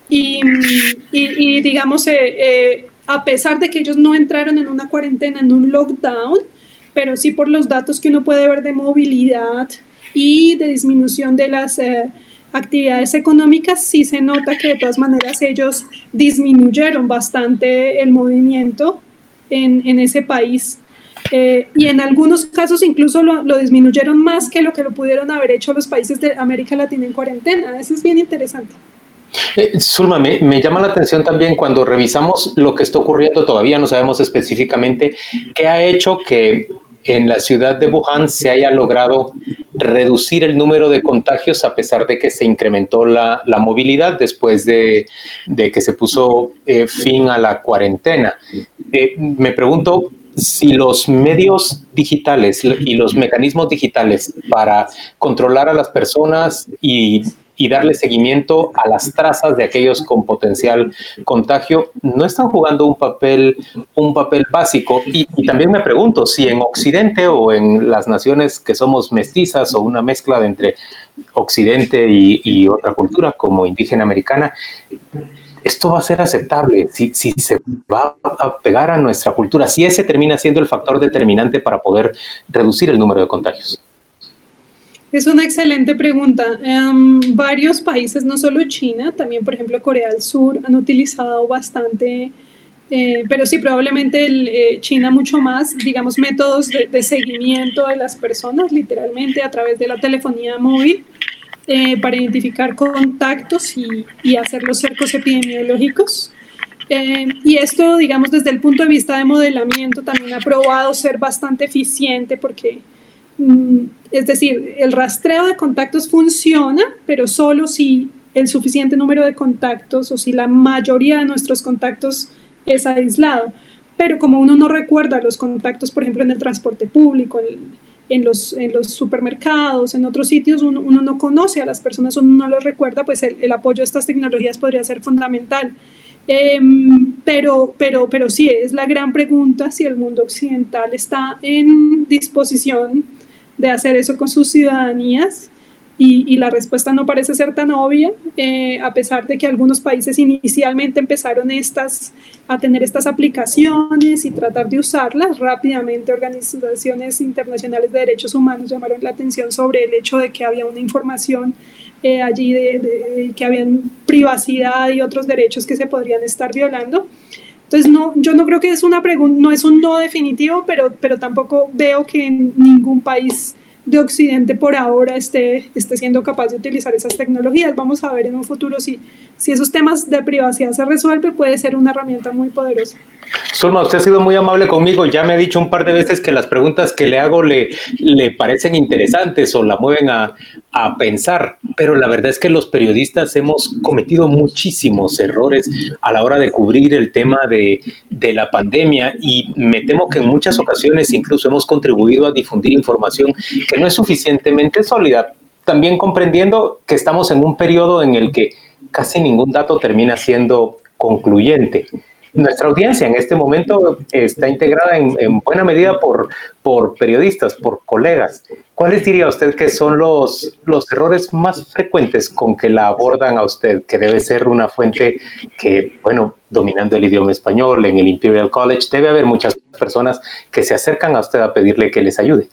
y, y, y, digamos, eh, eh, a pesar de que ellos no entraron en una cuarentena, en un lockdown, pero sí por los datos que uno puede ver de movilidad y de disminución de las eh, actividades económicas, sí se nota que de todas maneras ellos disminuyeron bastante el movimiento en, en ese país. Eh, y en algunos casos incluso lo, lo, disminuyeron más que lo que lo pudieron haber hecho los países de América Latina en cuarentena. Eso es bien interesante. Eh, Zulma, me, me, llama la atención también cuando revisamos lo que está ocurriendo, todavía no sabemos específicamente qué ha hecho que en la ciudad de Wuhan se haya logrado reducir el número de contagios a pesar de que se incrementó la, la movilidad después de, de, que se puso eh, fin a la cuarentena. Eh, me pregunto si los medios digitales y los mecanismos digitales para controlar a las personas y y darle seguimiento a las trazas de aquellos con potencial contagio, no están jugando un papel, un papel básico. Y, también me pregunto si en Occidente o en las naciones que somos mestizas o una mezcla entre Occidente y, otra cultura como indígena americana, esto va a ser aceptable si, se va a pegar a nuestra cultura, si ese termina siendo el factor determinante para poder reducir el número de contagios. Es una excelente pregunta. Um, varios países, no solo China, también por ejemplo Corea del Sur, han utilizado bastante, eh, pero sí probablemente el, eh, China mucho más, digamos, métodos de, de, seguimiento de las personas, literalmente a través de la telefonía móvil, eh, para identificar contactos y, y, hacer los cercos epidemiológicos. y esto, digamos, desde el punto de vista de modelamiento, también ha probado ser bastante eficiente porque es decir, el rastreo de contactos funciona, pero solo si el suficiente número de contactos o si la mayoría de nuestros contactos es aislado. Pero como uno no recuerda los contactos, por ejemplo, en el transporte público, en, los, en los, supermercados, en otros sitios, uno, no conoce a las personas, uno no los recuerda, pues el, el apoyo a estas tecnologías podría ser fundamental. Em, pero, pero, pero sí, es la gran pregunta si el mundo occidental está en disposición de hacer eso con sus ciudadanías y, la respuesta no parece ser tan obvia, eh, a pesar de que algunos países inicialmente empezaron estas, a tener estas aplicaciones y tratar de usarlas. Rápidamente organizaciones internacionales de derechos humanos llamaron la atención sobre el hecho de que había una información eh, allí de, que había privacidad y otros derechos que se podrían estar violando. Entonces, no, yo no creo que es una pregunta, no es un no definitivo, pero, pero tampoco veo que en ningún país de Occidente por ahora esté, esté siendo capaz de utilizar esas tecnologías. Vamos a ver en un futuro si, si esos temas de privacidad se resuelven, puede ser una herramienta muy poderosa. Zulma, usted ha sido muy amable conmigo. Ya me ha dicho un par de veces que las preguntas que le hago le, le parecen interesantes o la mueven a, a pensar, pero la verdad es que los periodistas hemos cometido muchísimos errores a la hora de cubrir el tema de, de la pandemia y me temo que en muchas ocasiones incluso hemos contribuido a difundir información que no es suficientemente sólida, también comprendiendo que estamos en un periodo en el que casi ningún dato termina siendo concluyente. Nuestra audiencia en este momento está integrada en, buena medida por, periodistas, por colegas. ¿Cuáles diría usted que son los, los errores más frecuentes con que la abordan a usted, que debe ser una fuente que, bueno, dominando el idioma español en el Imperial College, debe haber muchas personas que se acercan a usted a pedirle que les ayude?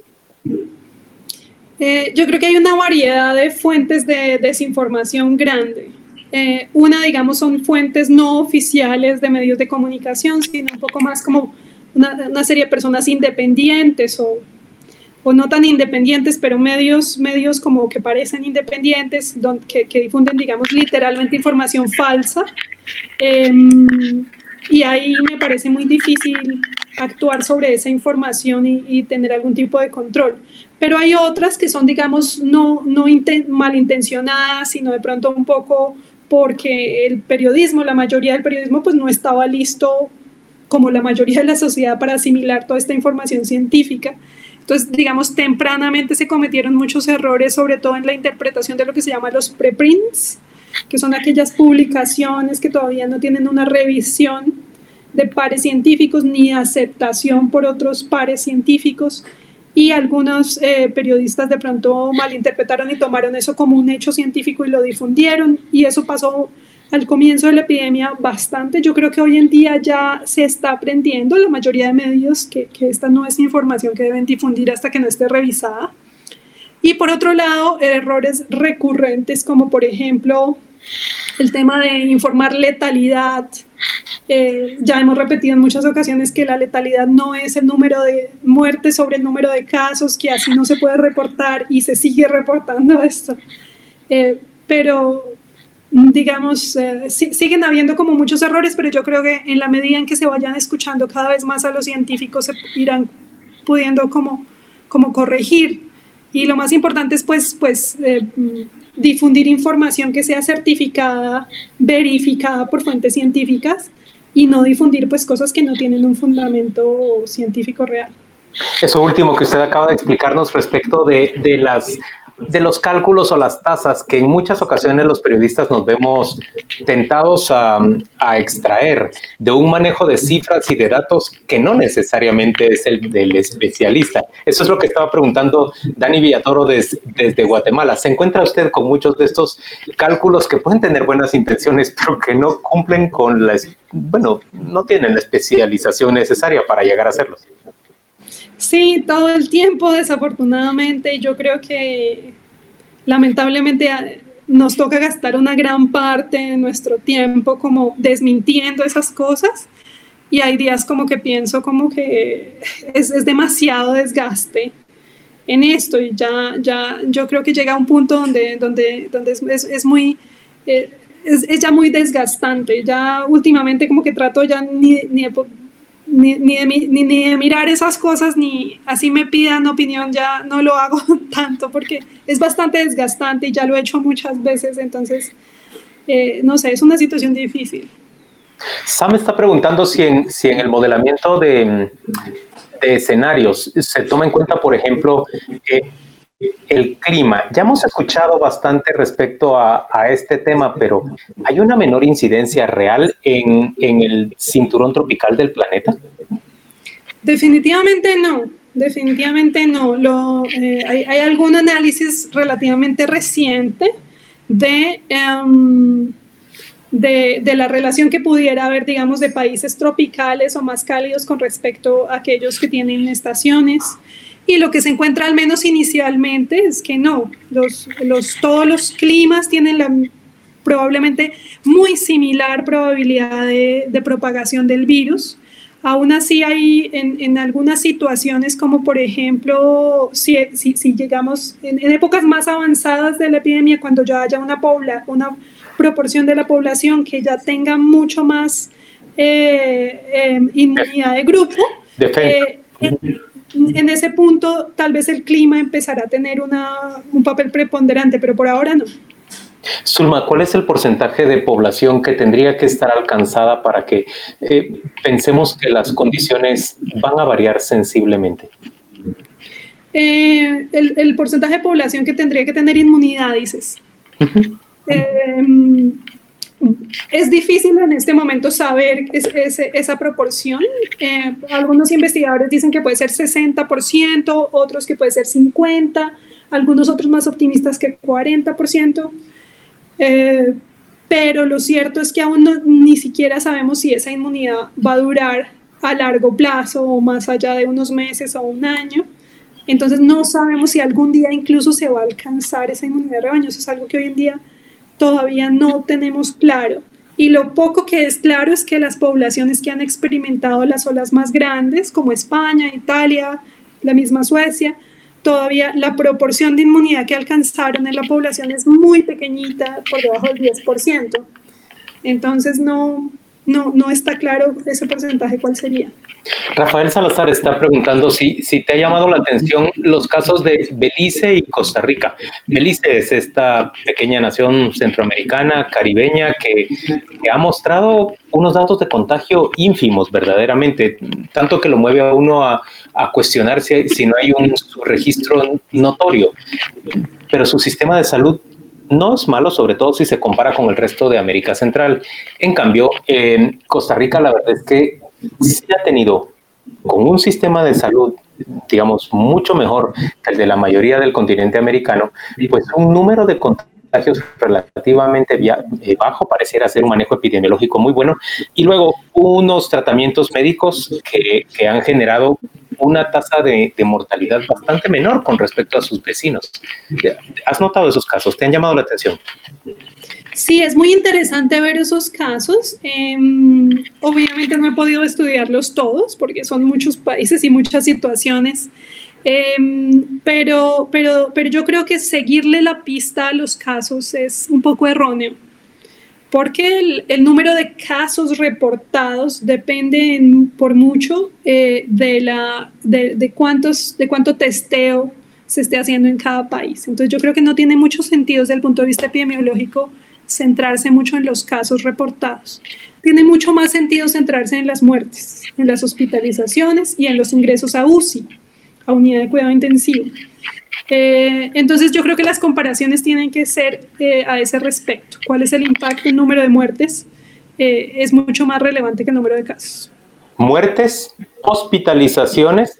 Eh, yo creo que hay una variedad de fuentes de desinformación grande. Eh, una, digamos, son fuentes no oficiales de medios de comunicación, sino un poco más como una, una serie de personas independientes o, o, no tan independientes, pero medios, medios como que parecen independientes, que, que, difunden, digamos, literalmente información falsa. Eh, y ahí me parece muy difícil actuar sobre esa información y, y, tener algún tipo de control. Pero hay otras que son, digamos, no, no malintencionadas, sino de pronto un poco porque el periodismo, la mayoría del periodismo, pues no estaba listo como la mayoría de la sociedad para asimilar toda esta información científica. Entonces, digamos, tempranamente se cometieron muchos errores, sobre todo en la interpretación de lo que se llama los preprints, que son aquellas publicaciones que todavía no tienen una revisión de pares científicos ni aceptación por otros pares científicos y algunos eh, periodistas de pronto malinterpretaron y tomaron eso como un hecho científico y lo difundieron y eso pasó al comienzo de la epidemia bastante. Yo creo que hoy en día ya se está aprendiendo la mayoría de medios que, que esta no es información que deben difundir hasta que no esté revisada. Y por otro lado, errores recurrentes como por ejemplo el tema de informar letalidad Eh, ya hemos repetido en muchas ocasiones que la letalidad no es el número de muertes sobre el número de casos, que así no se puede reportar y se sigue [LAUGHS] reportando esto. Eh, pero, digamos, eh, siguen habiendo como muchos errores, pero yo creo que en la medida en que se vayan escuchando cada vez más a los científicos, se irán pudiendo como, como corregir. Y lo más importante es pues, pues difundir información que sea certificada, verificada por fuentes científicas y no difundir pues cosas que no tienen un fundamento científico real. Eso último que usted acaba de explicarnos respecto de, de las de los cálculos o las tasas que en muchas ocasiones los periodistas nos vemos tentados a, extraer de un manejo de cifras y de datos que no necesariamente es el del especialista. Eso es lo que estaba preguntando Dani Villatoro desde, Guatemala. ¿Se encuentra usted con muchos de estos cálculos que pueden tener buenas intenciones, pero que no cumplen con la, bueno, no tienen la especialización necesaria para llegar a hacerlos? Sí, todo el tiempo, desafortunadamente. Yo creo que lamentablemente nos toca gastar una gran parte de nuestro tiempo como desmintiendo esas cosas. Y hay días como que pienso como que es, es demasiado desgaste en esto y ya, ya yo creo que llega a un punto donde, donde, donde es, es, muy... Eh, es, es, ya muy desgastante, ya últimamente como que trato ya ni, ni ni, ni, de, mirar esas cosas, ni así me pidan opinión, ya no lo hago [LAUGHS] tanto porque es bastante desgastante y ya lo he hecho muchas veces, entonces, eh, no sé, es una situación difícil. Sam está preguntando si en, si en el modelamiento de, de escenarios se toma en cuenta, por ejemplo, eh, el clima. Ya hemos escuchado bastante respecto a, este tema, pero ¿hay una menor incidencia real en, el cinturón tropical del planeta? Definitivamente no, definitivamente no. Eh, hay, algún análisis relativamente reciente em, de, de, la relación que pudiera haber, digamos, de países tropicales o más cálidos con respecto a aquellos que tienen estaciones. Y lo que se encuentra al menos inicialmente es que no, los, los, todos los climas tienen la, probablemente muy similar probabilidad de, de propagación del virus. Aún así hay en, en, algunas situaciones como por ejemplo si, si, si llegamos en, en, épocas más avanzadas de la epidemia, cuando ya haya una, pobla, una proporción de la población que ya tenga mucho más eh, eh, inmunidad de grupo, eh, en ese punto tal vez el clima empezará a tener una, un papel preponderante, pero por ahora no. Zulma, ¿cuál es el porcentaje de población que tendría que estar alcanzada para que eh, pensemos que las condiciones van a variar sensiblemente? Eh, el, el, porcentaje de población que tendría que tener inmunidad, dices. Es difícil en este momento saber esa proporción. Eh, algunos investigadores dicen que puede ser 60%, otros que puede ser 50%, algunos otros más optimistas que 40%. Eh, pero lo cierto es que aún ni siquiera sabemos si esa inmunidad va a durar a largo plazo o más allá de unos meses o un año. Entonces no sabemos si algún día incluso se va a alcanzar esa inmunidad de rebaño. Eso es algo que hoy en día todavía no tenemos claro. Y lo poco que es claro es que las poblaciones que han experimentado las olas más grandes, como España, Italia, la misma Suecia, todavía la proporción de inmunidad que alcanzaron en la población es muy pequeñita, por debajo del 10%. Entonces no, no, no está claro ese porcentaje cuál sería. Rafael Salazar está preguntando si, si te ha llamado la atención los casos de Belice y Costa Rica. Belice es esta pequeña nación centroamericana, caribeña, que, ha mostrado unos datos de contagio ínfimos verdaderamente, tanto que lo mueve a uno a, a cuestionar si, si no hay un registro notorio. Pero su sistema de salud no es malo, sobre todo si se compara con el resto de América Central. En cambio, en Costa Rica la verdad es que se ha tenido con un sistema de salud, digamos, mucho mejor que el de la mayoría del continente americano, pues un número de contagios relativamente eh, bajo, pareciera ser un manejo epidemiológico muy bueno, y luego unos tratamientos médicos que, que han generado una tasa de, mortalidad bastante menor con respecto a sus vecinos. ¿Has notado esos casos? ¿Te han llamado la atención? Sí, es muy interesante ver esos casos. Em, obviamente no he podido estudiarlos todos porque son muchos países y muchas situaciones, em, pero, pero, pero yo creo que seguirle la pista a los casos es un poco erróneo porque el, número de casos reportados depende por mucho eh, de, la, de, de, cuántos, de cuánto testeo se esté haciendo en cada país. Entonces yo creo que no tiene mucho sentido desde el punto de vista epidemiológico centrarse mucho en los casos reportados. Tiene mucho más sentido centrarse en las muertes, en las hospitalizaciones y en los ingresos a UCI, a unidad de cuidado intensivo. Eh, entonces yo creo que las comparaciones tienen que ser eh, a ese respecto. ¿Cuál es el impacto en número de muertes? Eh, es mucho más relevante que el número de casos. Muertes, hospitalizaciones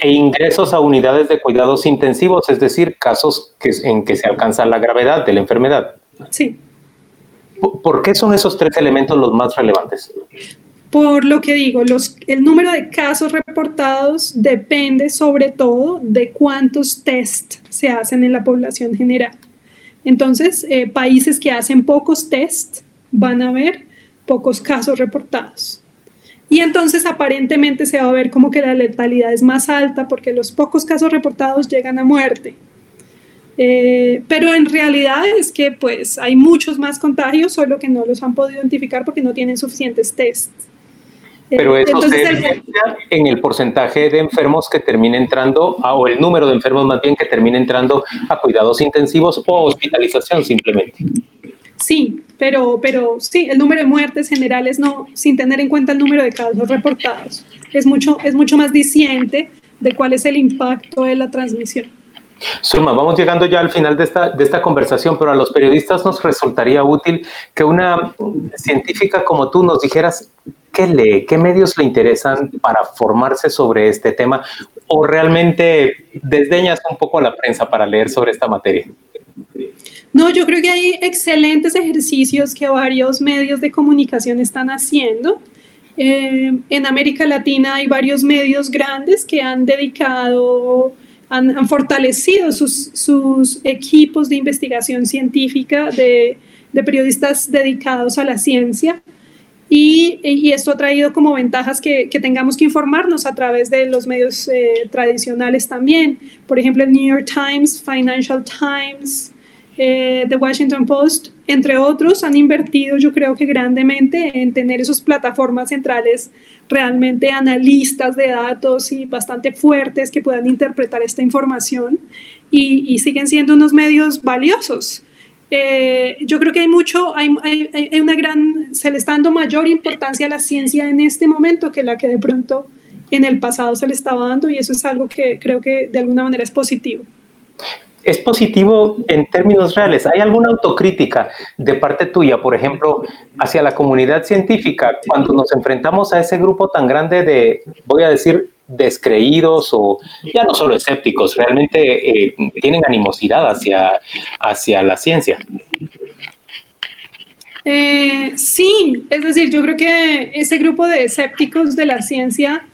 e ingresos a unidades de cuidados intensivos, es decir, casos que, en que se alcanza la gravedad de la enfermedad. Sí. ¿Por qué son esos tres elementos los más relevantes? Por lo que digo, el número de casos reportados depende sobre todo de cuántos test se hacen en la población general. Entonces, eh, países que hacen pocos test van a ver pocos casos reportados. Y entonces aparentemente se va a ver como que la letalidad es más alta porque los pocos casos reportados llegan a muerte. Eh, pero en realidad es que pues hay muchos más contagios, solo que no los han podido identificar porque no tienen suficientes tests. Pero eso se en el porcentaje de enfermos que termina entrando, o el número de enfermos más bien que termina entrando a cuidados intensivos o hospitalización simplemente. Sí, pero, pero sí, el número de muertes generales no, sin tener en cuenta el número de casos reportados. Es mucho, es mucho más diciente de cuál es el impacto de la transmisión. Suma, vamos llegando ya al final de esta, de esta conversación, pero a los periodistas nos resultaría útil que una científica como tú nos dijeras qué lee, qué medios le interesan para formarse sobre este tema o realmente desdeñas un poco a la prensa para leer sobre esta materia. No, yo creo que hay excelentes ejercicios que varios medios de comunicación están haciendo. Eh, en América Latina hay varios medios grandes que han dedicado han, fortalecido sus, equipos de investigación científica de, periodistas dedicados a la ciencia. Y, esto ha traído como ventajas que, tengamos que informarnos a través de los medios eh, tradicionales también. Por ejemplo, el New York Times, Financial Times, eh, The Washington Post, entre otros, han invertido yo creo que grandemente en tener esas plataformas centrales realmente analistas de datos y bastante fuertes que puedan interpretar esta información y, siguen siendo unos medios valiosos. Eh, yo creo que hay mucho, hay, hay, una gran, se le está dando mayor importancia a la ciencia en este momento que la que de pronto en el pasado se le estaba dando y eso es algo que creo que de alguna manera es positivo es positivo en términos reales. ¿Hay alguna autocrítica de parte tuya, por ejemplo, hacia la comunidad científica cuando nos enfrentamos a ese grupo tan grande de, voy a decir, descreídos o ya no solo escépticos, realmente eh, tienen animosidad hacia, hacia la ciencia? Eh, sí, es decir, yo creo que ese grupo de escépticos de la ciencia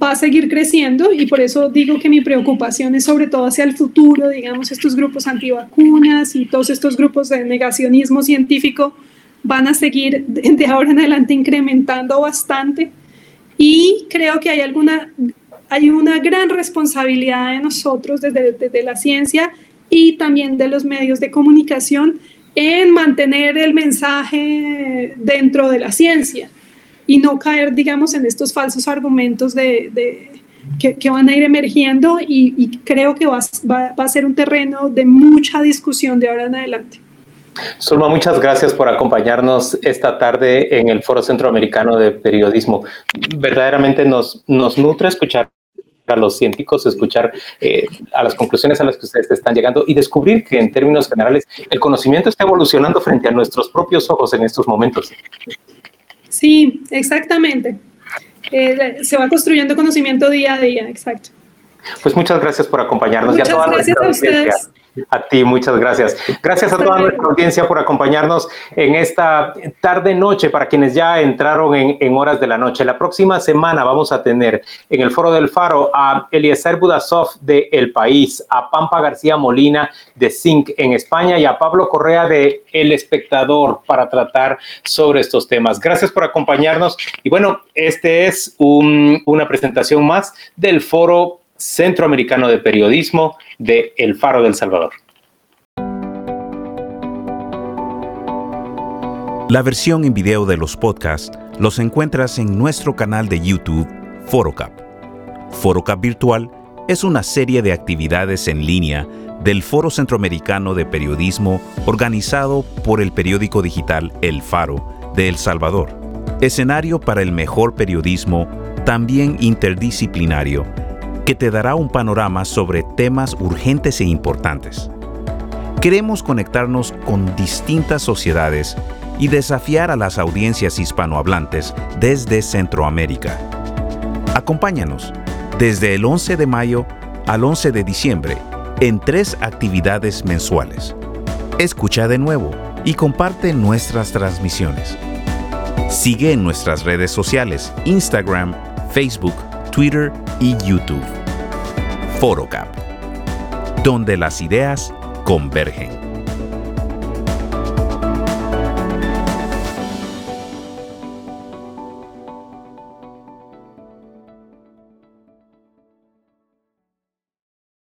va a seguir creciendo y por eso digo que mi preocupación es sobre todo hacia el futuro, digamos, estos grupos antivacunas y todos estos grupos de negacionismo científico van a seguir [LAUGHS] de ahora en adelante incrementando bastante. Y creo que hay alguna hay una gran responsabilidad de nosotros desde, desde la ciencia y también de los medios de comunicación en mantener el mensaje dentro de la ciencia y no caer, digamos, en estos falsos argumentos de, que, van a ir emergiendo y, creo que va, va, a ser un terreno de mucha discusión de ahora en adelante. Zulma, muchas gracias por acompañarnos esta tarde en el Foro Centroamericano de Periodismo. Verdaderamente nos, nos nutre escuchar a los científicos, escuchar eh, a las conclusiones a las que ustedes están llegando y descubrir que en términos generales el conocimiento está evolucionando frente a nuestros propios ojos en estos momentos. Sí, exactamente. Eh, se va construyendo conocimiento día a día, exacto. Pues muchas gracias por acompañarnos. Muchas gracias a ustedes. A ti, muchas gracias. Gracias a toda nuestra audiencia por acompañarnos en esta tarde-noche para quienes ya entraron en, horas de la noche. La próxima semana vamos a tener en el Foro del Faro a Eliezer Budasov de El País, a Pampa García Molina de Zinc en España y a Pablo Correa de El Espectador para tratar sobre estos temas. Gracias por acompañarnos y bueno, este es una presentación más del Foro Centroamericano de Periodismo de El Faro del Salvador. La versión en video de los podcasts los encuentras en nuestro canal de YouTube Forocap. Forocap Virtual es una serie de actividades en línea del Foro Centroamericano de Periodismo organizado por el periódico digital El Faro de El Salvador. Escenario para el mejor periodismo, también interdisciplinario, que te dará un panorama sobre temas urgentes e importantes. Queremos conectarnos con distintas sociedades y desafiar a las audiencias hispanohablantes desde Centroamérica. Acompáñanos desde el 11 de mayo al 11 de diciembre en tres actividades mensuales. Escucha de nuevo y comparte nuestras transmisiones. Sigue en nuestras redes sociales, Instagram, Facebook, Twitter y YouTube. ForoCap, donde las ideas convergen.